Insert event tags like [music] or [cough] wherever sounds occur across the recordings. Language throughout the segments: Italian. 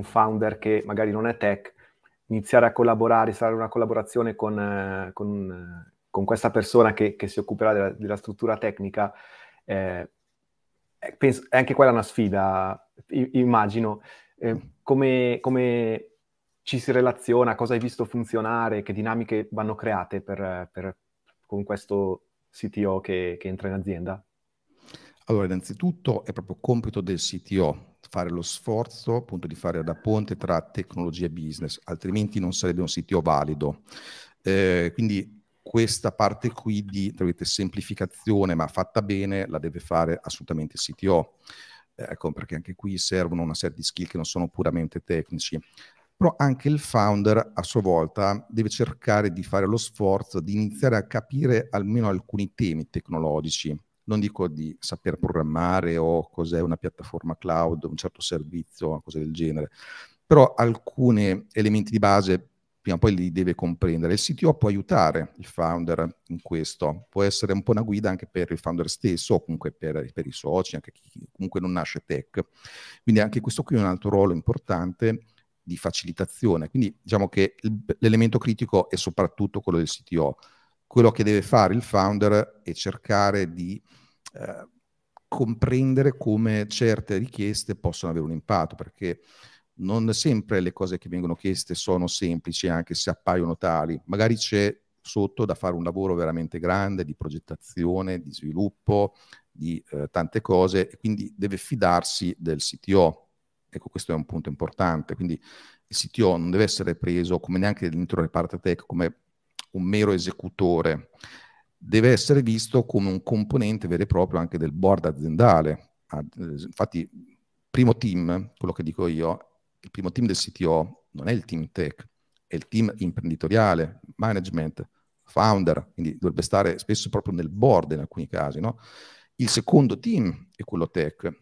Un founder che magari non è tech, iniziare a collaborare, fare una collaborazione con, eh, con, con questa persona che, che, si occuperà della, della struttura tecnica, eh, penso, è anche quella una sfida, immagino. Eh, come, come ci si relaziona, cosa hai visto funzionare, che dinamiche vanno create per, per, con questo CTO che, che entra in azienda? Allora, innanzitutto è proprio compito del CTO fare lo sforzo appunto di fare da ponte tra tecnologia e business, altrimenti non sarebbe un CTO valido. Eh, quindi questa parte qui di semplificazione, ma fatta bene, la deve fare assolutamente il CTO. Eh, ecco, perché anche qui servono una serie di skill che non sono puramente tecnici però anche il founder a sua volta deve cercare di fare lo sforzo di iniziare a capire almeno alcuni temi tecnologici. Non dico di saper programmare o cos'è una piattaforma cloud, un certo servizio, cose del genere, però alcuni elementi di base prima o poi li deve comprendere. Il CTO può aiutare il founder in questo, può essere un po' una guida anche per il founder stesso o comunque per, per i soci, anche chi comunque non nasce tech. Quindi anche questo qui è un altro ruolo importante di facilitazione. Quindi diciamo che l'elemento critico è soprattutto quello del CTO. Quello che deve fare il founder è cercare di eh, comprendere come certe richieste possono avere un impatto, perché non sempre le cose che vengono chieste sono semplici, anche se appaiono tali. Magari c'è sotto da fare un lavoro veramente grande di progettazione, di sviluppo, di eh, tante cose, e quindi deve fidarsi del CTO, Ecco, questo è un punto importante. Quindi il CTO non deve essere preso come neanche dentro reparto tech come un mero esecutore, deve essere visto come un componente vero e proprio anche del board aziendale. Infatti, primo team, quello che dico io, il primo team del CTO non è il team tech, è il team imprenditoriale, management, founder, quindi dovrebbe stare spesso proprio nel board in alcuni casi. No? Il secondo team è quello tech,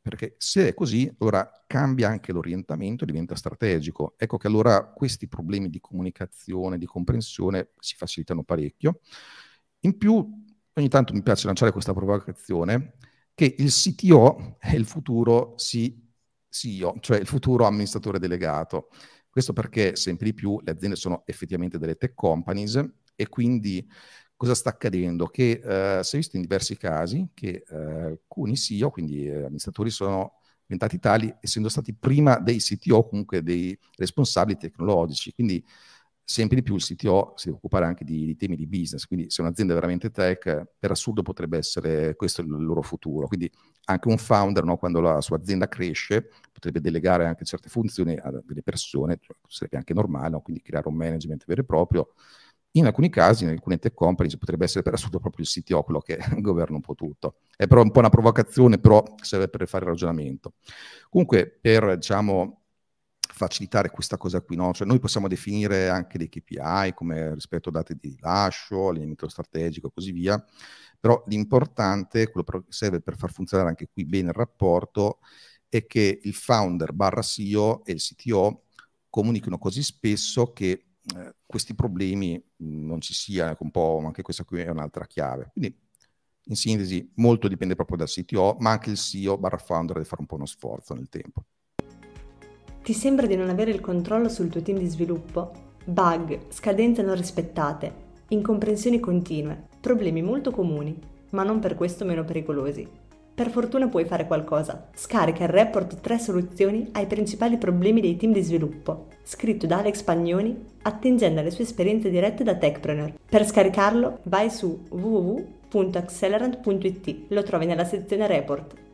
perché se è così, allora cambia anche l'orientamento, diventa strategico. Ecco che allora questi problemi di comunicazione, di comprensione si facilitano parecchio. In più, ogni tanto mi piace lanciare questa provocazione, che il CTO è il futuro CEO, cioè il futuro amministratore delegato. Questo perché sempre di più le aziende sono effettivamente delle tech companies e quindi cosa sta accadendo? Che eh, si è visto in diversi casi che eh, alcuni CEO, quindi eh, amministratori, sono diventati tali essendo stati prima dei CTO, comunque dei responsabili tecnologici. Quindi sempre di più il CTO si deve occupare anche di, di temi di business. Quindi se un'azienda è veramente tech, per assurdo potrebbe essere questo il loro futuro. Quindi anche un founder, no, quando la sua azienda cresce, potrebbe delegare anche certe funzioni a delle persone, cioè, sarebbe anche normale, no? quindi creare un management vero e proprio in alcuni casi, in alcune tech companies, potrebbe essere per assurdo proprio il CTO quello che [laughs] governa un po' tutto. È però un po' una provocazione, però serve per fare il ragionamento. Comunque, per diciamo, facilitare questa cosa qui, no? cioè noi possiamo definire anche dei KPI come rispetto a dati di rilascio, allineamento strategico e così via, però l'importante, quello che serve per far funzionare anche qui bene il rapporto, è che il founder barra CEO e il CTO comunichino così spesso che eh, questi problemi non ci sia, un po' anche questa qui è un'altra chiave. Quindi in sintesi molto dipende proprio dal CTO, ma anche il CEO barra founder deve fare un po' uno sforzo nel tempo. Ti sembra di non avere il controllo sul tuo team di sviluppo? Bug, scadenze non rispettate, incomprensioni continue, problemi molto comuni, ma non per questo meno pericolosi. Per fortuna puoi fare qualcosa. Scarica il report 3 soluzioni ai principali problemi dei team di sviluppo, scritto da Alex Pagnoni, attingendo alle sue esperienze dirette da Techpreneur. Per scaricarlo vai su www.accelerant.it, lo trovi nella sezione report